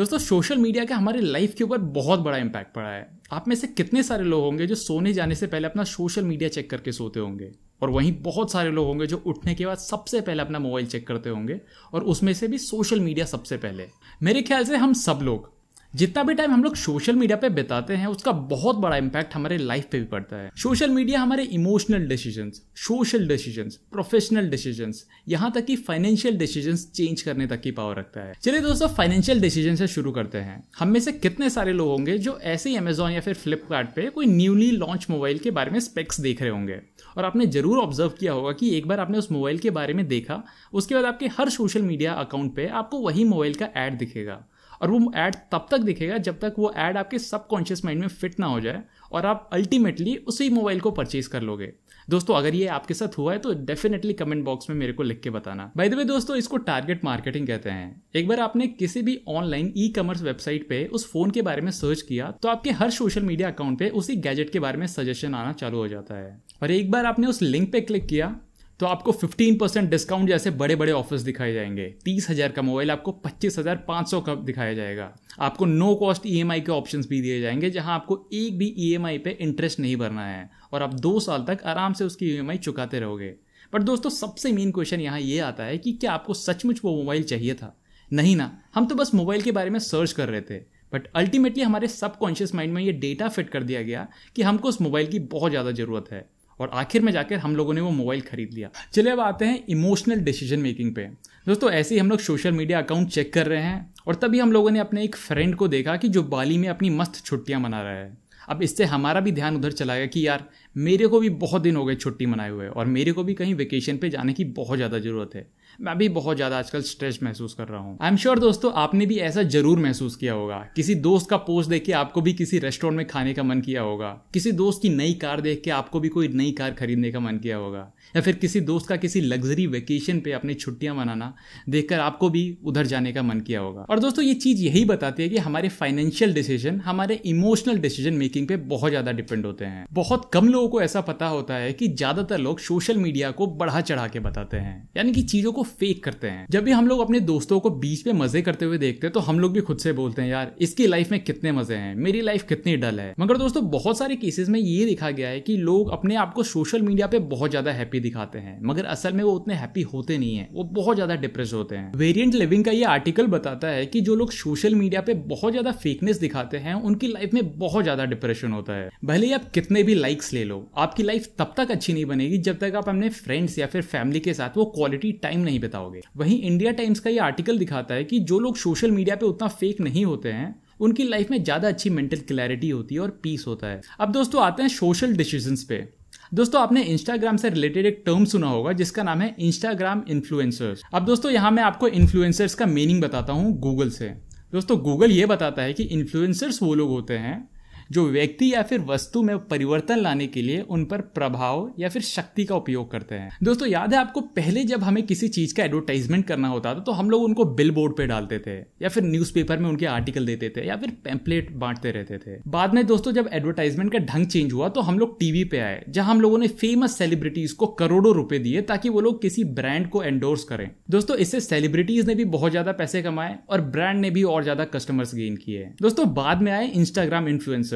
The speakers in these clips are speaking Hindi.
दोस्तों सोशल मीडिया का हमारे लाइफ के ऊपर बहुत बड़ा इम्पैक्ट पड़ा है। आप में से कितने सारे लोग होंगे जो सोने जाने से पहले अपना सोशल मीडिया चेक करके सोते होंगे? और वहीं बहुत सारे लोग होंगे जो उठने के बाद सबसे पहले अपना मोबाइल चेक करते होंगे, और उसमें से भी सोशल मीडिया सबसे पहले। मेरे ख्याल से हम सब लोग जितना भी टाइम हम लोग सोशल मीडिया पे बिताते हैं, उसका बहुत बड़ा इम्पैक्ट हमारे लाइफ पे भी पड़ता है। सोशल मीडिया हमारे emotional decisions social decisions professional decisions यहाँ तक कि फाइनेंशियल डिसीजंस चेंज करने तक की पावर रखता है। चलिए दोस्तों फाइनेंशियल डिसीज़न से शुरू करते हैं। हम में से कितने सारे लोग होंगे जो ऐसे ही अमेजोन या फिर फ्लिपकार्ट कोई न्यूली लॉन्च मोबाइल के बारे में स्पेक्स देख रहे होंगे। और आपने ज़रूर ऑब्ज़र्व किया होगा कि एक बार आपने उस मोबाइल के बारे में देखा, उसके बाद आपके हर सोशल मीडिया अकाउंट पे आपको वही मोबाइल का ऐड दिखेगा। और वो ऐड तब तक दिखेगा जब तक वो ऐड आपके सबकॉन्शियस माइंड में फिट ना हो जाए और आप अल्टीमेटली उसी मोबाइल को परचेज कर लोगे। दोस्तों, अगर ये आपके साथ हुआ है तो डेफिनेटली कमेंट बॉक्स में मेरे को लिख के बताना। बाय द वे दोस्तों, इसको टारगेट मार्केटिंग कहते हैं। एक बार आपने किसी भी ऑनलाइन ई कॉमर्स वेबसाइट पे उस फ़ोन के बारे में सर्च किया तो आपके हर सोशल मीडिया अकाउंट पे उसी गैजेट के बारे में सजेशन आना चालू हो जाता है। और एक बार आपने उस लिंक पे क्लिक किया तो आपको 15 परसेंट डिस्काउंट जैसे बड़े बड़े ऑफर्स दिखाए जाएँगे। तीस हज़ार का मोबाइल आपको पच्चीस हज़ार पाँच सौ का दिखाया जाएगा। आपको नो कॉस्ट ईएमआई के ऑप्शंस भी दिए जाएँगे, जहाँ आपको एक भी ईएमआई पे इंटरेस्ट नहीं भरना है और आप दो साल तक आराम से उसकी ईएमआई चुकाते रहोगे। बट दोस्तों, सबसे मेन क्वेश्चन यहाँ ये आता है कि क्या आपको सचमुच वो मोबाइल चाहिए था? नहीं ना। हम तो बस मोबाइल के बारे में सर्च कर रहे थे। बट अल्टीमेटली हमारे सबकॉन्शियस माइंड में ये डेटा फिट कर दिया गया कि हमको उस मोबाइल की बहुत ज़्यादा ज़रूरत है। और आखिर में जाकर हम लोगों ने वो मोबाइल खरीद लिया। चलिए अब आते हैं इमोशनल डिसीज़न मेकिंग पे। दोस्तों, ऐसे ही हम लोग सोशल मीडिया अकाउंट चेक कर रहे हैं और तभी हम लोगों ने अपने एक फ्रेंड को देखा कि जो बाली में अपनी मस्त छुट्टियाँ मना रहा है। अब इससे हमारा भी ध्यान उधर चला गया कि यार, मेरे को भी बहुत दिन हो गए छुट्टी मनाए हुए और मेरे को भी कहीं वेकेशन पे जाने की बहुत ज़्यादा ज़रूरत है। मैं भी बहुत ज़्यादा आजकल स्ट्रेस महसूस कर रहा हूँ। आई एम श्योर दोस्तों, आपने भी ऐसा ज़रूर महसूस किया होगा। किसी दोस्त का पोस्ट देख के आपको भी किसी रेस्टोरेंट में खाने का मन किया होगा। किसी दोस्त की नई कार देख के आपको भी कोई नई कार खरीदने का मन किया होगा। या फिर किसी दोस्त का किसी लग्जरी वेकेशन पे अपनी छुट्टियाँ मनाना देखकर आपको भी उधर जाने का मन किया होगा। और दोस्तों, ये चीज़ यही बताती है कि हमारे फाइनेंशियल डिसीज़न हमारे इमोशनल डिसीज़न मेकिंग पे बहुत ज़्यादा डिपेंड होते हैं। बहुत कम लोगों को ऐसा पता होता है कि ज़्यादातर लोग सोशल मीडिया को बढ़ा चढ़ा के बताते हैं। यानी कि चीज़ों को फेक करते हैं। जब भी हम लोग अपने दोस्तों को बीच में मज़े करते हुए देखते हैं तो हम लोग भी खुद से बोलते हैं, यार, इसकी लाइफ में कितने मज़े हैं? मेरी लाइफ कितनी डल है? मगर दोस्तों, बहुत सारे केसेस में ये देखा गया है कि लोग अपने आप को सोशल मीडिया पे बहुत ज़्यादा हैप्पी दिखाते हैं, मगर असल में वो उतने हैप्पी होते नहीं है। वो बहुत ज़्यादा डिप्रेस होते हैं। वेरियंट लिविंग का ये आर्टिकल बताता है कि जो लोग सोशल मीडिया पे बहुत ज़्यादा फेकनेस दिखाते हैं, उनकी लाइफ में बहुत ज़्यादा डिप्रेशन होता है। भले ही आप कितने भी लाइक्स ले लो, आपकी लाइफ तब तक अच्छी नहीं बनेगी जब तक आप अपने फ्रेंड्स या फिर फैमिली के साथ वो क्वालिटी टाइम नहीं बिताओगे। वहीं इंडिया टाइम्स का ये आर्टिकल दिखाता है कि जो लोग सोशल मीडिया पे उतना फेक नहीं होते हैं, उनकी लाइफ में ज़्यादा अच्छी मेंटल क्लैरिटी होती है और पीस होता है। अब दोस्तों आते हैं सोशल डिसीज़न पे। दोस्तों आपने इंस्टाग्राम से रिलेटेड एक टर्म सुना होगा, जिसका नाम है इंस्टाग्राम इन्फ्लुएंसर्स अब दोस्तों यहाँ मैं आपको इन्फ्लुएंसर्स का मीनिंग बताता हूँ गूगल से। दोस्तों गूगल ये बताता है कि इन्फ्लुएंसर्स वो लोग होते हैं जो व्यक्ति या फिर वस्तु में परिवर्तन लाने के लिए उन पर प्रभाव या फिर शक्ति का उपयोग करते हैं। दोस्तों, याद है आपको पहले जब हमें किसी चीज़ का एडवर्टाइजमेंट करना होता था तो हम लोग उनको बिल बोर्ड पे डालते थे, या फिर न्यूज़पेपर में उनके आर्टिकल देते थे, या फिर पैम्पलेट बांटते रहते थे। बाद में दोस्तों, जब एडवर्टाइजमेंट का ढंग चेंज हुआ तो हम लोग टीवी पे आए, जहाँ हम लोगों ने फ़ेमस सेलिब्रिटीज को करोड़ों रुपए दिए, ताकि वो लोग किसी ब्रांड को एंडोर्स करें। दोस्तों, इससे सेलिब्रिटीज ने भी बहुत ज़्यादा पैसे कमाए, और ब्रांड ने भी और ज़्यादा कस्टमर्स गेन किए। दोस्तों, बाद में आए इंस्टाग्राम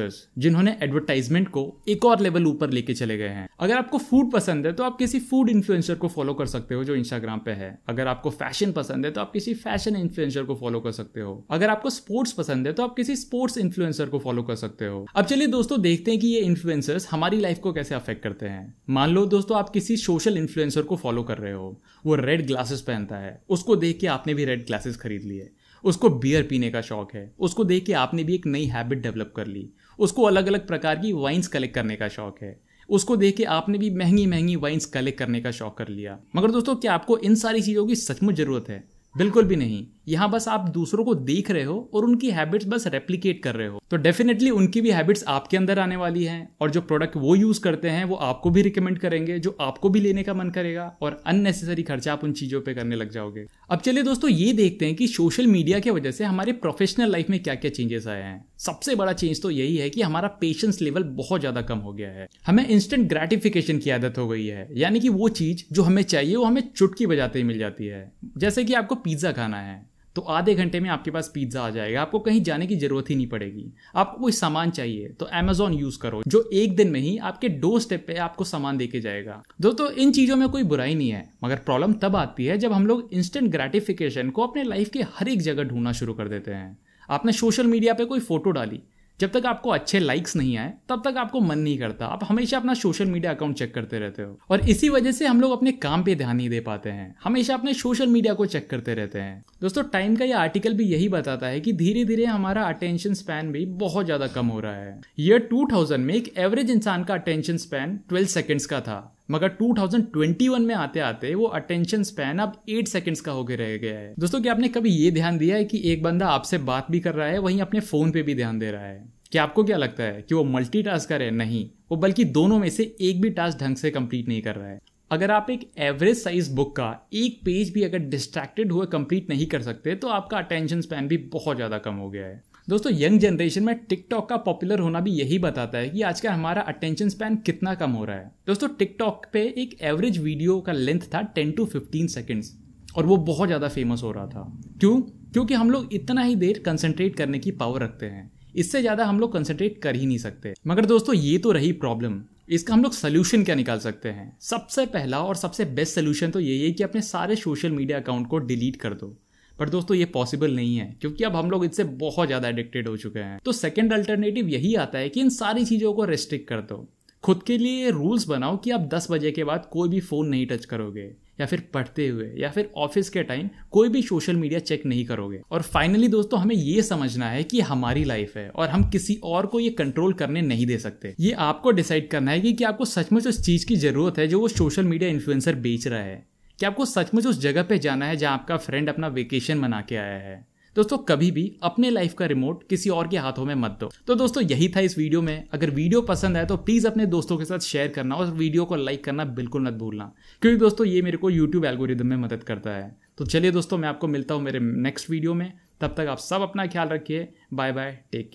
इन्फ्लुएंसर्स जिन्होंने एडवर्टाइजमेंट को एक और लेवल ऊपर लेके चले गए हैं। अगर आपको फ़ूड पसंद है तो आप किसी फ़ूड इन्फ्लुएंसर को फॉलो कर सकते हो जो इंस्टाग्राम पे है। अगर आपको फ़ैशन पसंद है तो आप किसी फ़ैशन इन्फ्लुएंसर को फॉलो कर सकते हो। अगर आपको स्पोर्ट्स पसंद है तो आप किसी स्पोर्ट्स इन्फ्लुएंसर को फॉलो कर सकते हो। अब चलिए दोस्तों, देखते हैं कि ये इन्फ्लुएंसर्स हमारी लाइफ को कैसे अफेक्ट करते हैं। मान लो दोस्तों, आप किसी सोशल इन्फ्लुएंसर को फॉलो कर रहे हो। वो रेड ग्लासेस पहनता है। उसको देख के आपने भी रेड ग्लासेस खरीद लिए। उसको बियर पीने का शौक है। उसको देख के आपने भी एक नई हैबिट डेवलप कर ली। उसको अलग अलग प्रकार की वाइन्स कलेक्ट करने का शौक है। उसको देख के आपने भी महँगी महँगी वाइन्स कलेक्ट करने का शौक कर लिया। मगर दोस्तों, क्या आपको इन सारी चीज़ों की सचमुच ज़रूरत है? बिल्कुल भी नहीं। यहाँ बस आप दूसरों को देख रहे हो और उनकी हैबिट्स बस रेप्लीकेट कर रहे हो। तो डेफिनेटली उनकी भी हैबिट्स आपके अंदर आने वाली हैं और जो प्रोडक्ट वो यूज़ करते हैं, वो आपको भी रिकमेंड करेंगे, जो आपको भी लेने का मन करेगा और अननेसेसरी खर्चा आप उन चीज़ों पर करने लग जाओगे। अब चलिए दोस्तों, ये देखते हैं कि सोशल मीडिया की वजह से हमारे प्रोफेशनल लाइफ में क्या क्या चेंजेस आए हैं। सबसे बड़ा चेंज तो यही है कि हमारा पेशेंस लेवल बहुत ज़्यादा कम हो गया है। हमें इंस्टेंट ग्रेटिफिकेशन की आदत हो गई है। यानी कि वो चीज़ जो हमें चाहिए, वो हमें चुटकी बजाते ही मिल जाती है। जैसे कि आपको पिज्जा खाना है। तो आधे घंटे में आपके पास पिज़्ज़ा आ जाएगा। आपको कहीं जाने की ज़रूरत ही नहीं पड़ेगी। आपको कोई सामान चाहिए तो अमेजोन यूज़ करो, जो एक दिन में ही आपके डो स्टेप पर आपको सामान देके जाएगा। दोस्तों, इन चीज़ों में कोई बुराई नहीं है, मगर प्रॉब्लम तब आती है जब हम लोग इंस्टेंट ग्रेटिफिकेशन को अपने लाइफ के हर एक जगह ढूंढना शुरू कर देते हैं। आपने सोशल मीडिया पर कोई फ़ोटो डाली जब तक आपको अच्छे लाइक्स नहीं आए, तब तक आपको मन नहीं करता। आप हमेशा अपना सोशल मीडिया अकाउंट चेक करते रहते हो। और इसी वजह से हम लोग अपने काम पे ध्यान नहीं दे पाते हैं। हमेशा अपने सोशल मीडिया को चेक करते रहते हैं। दोस्तों टाइम का ये आर्टिकल भी यही बताता है कि धीरे धीरे हमारा अटेंशन स्पैन भी बहुत ज़्यादा कम हो रहा है। ईयर 2000 में एक एवरेज इंसान का अटेंशन स्पैन ट्वेल्व सेकेंड्स का था। मगर 2021 में आते आते वो अटेंशन स्पैन अब 8 सेकंड्स का होकर रह गया है। दोस्तों, क्या आपने कभी ये ध्यान दिया है कि एक बंदा आपसे बात भी कर रहा है, वहीं अपने फ़ोन पे भी ध्यान दे रहा है? क्या आपको क्या लगता है कि वो मल्टी है? नहीं, वो बल्कि दोनों में से एक भी टास्क ढंग से कंप्लीट नहीं कर रहा है। अगर आप एक एवरेज साइज़ बुक का एक पेज भी अगर डिस्ट्रैक्टेड हुए कंप्लीट नहीं कर सकते तो आपका अटेंशन स्पैन भी बहुत ज़्यादा कम हो गया है। दोस्तों, यंग जनरेशन में टिकटॉक का पॉपुलर होना भी यही बताता है कि आज का हमारा अटेंशन स्पैन कितना कम हो रहा है। दोस्तों टिकटॉक पे एक एवरेज वीडियो का लेंथ था टेन टू फिफ्टीन सेकेंड्स और वो बहुत ज़्यादा फ़ेमस हो रहा था। क्यों? क्योंकि हम लोग इतना ही देर कंसंट्रेट करने की पावर रखते हैं। इससे ज़्यादा हम लोग कंसंट्रेट कर ही नहीं सकते। मगर दोस्तों, ये तो रही प्रॉब्लम इसका हम लोग सोल्यूशन क्या निकाल सकते हैं? सबसे पहला और सबसे बेस्ट सोल्यूशन तो यही है कि अपने सारे सोशल मीडिया अकाउंट को डिलीट कर दो। पर दोस्तों ये पॉसिबल नहीं है क्योंकि अब हम लोग इससे बहुत ज़्यादा एडिक्टेड हो चुके हैं। तो सेकेंड अल्टरनेटिव यही आता है कि इन सारी चीज़ों को रेस्ट्रिक्ट कर दो। खुद के लिए रूल्स बनाओ कि आप 10 बजे के बाद कोई भी फ़ोन नहीं टच करोगे या फिर पढ़ते हुए या फिर ऑफ़िस के टाइम कोई भी सोशल मीडिया चेक नहीं करोगे। और फाइनली दोस्तों हमें ये समझना है कि हमारी लाइफ है और हम किसी और को ये कंट्रोल करने नहीं दे सकते। ये आपको डिसाइड करना है कि, आपको सचमुच उस चीज़ की ज़रूरत है जो वो सोशल मीडिया इन्फ्लुएंसर बेच रहा है। कि आपको सचमुच उस जगह पे जाना है जहाँ आपका फ्रेंड अपना वेकेशन मना के आया है। दोस्तों, कभी भी अपने लाइफ का रिमोट किसी और के हाथों में मत दो। तो दोस्तों, यही था इस वीडियो में। अगर वीडियो पसंद आए तो प्लीज़ अपने दोस्तों के साथ शेयर करना और वीडियो को लाइक करना बिल्कुल मत भूलना। क्योंकि दोस्तों, ये मेरे को यूट्यूब एल्गोरिदम में मदद करता है। तो चलिए दोस्तों, मैं आपको मिलता हूँ मेरे नेक्स्ट वीडियो में। तब तक आप सब अपना ख्याल रखिए। Bye bye take care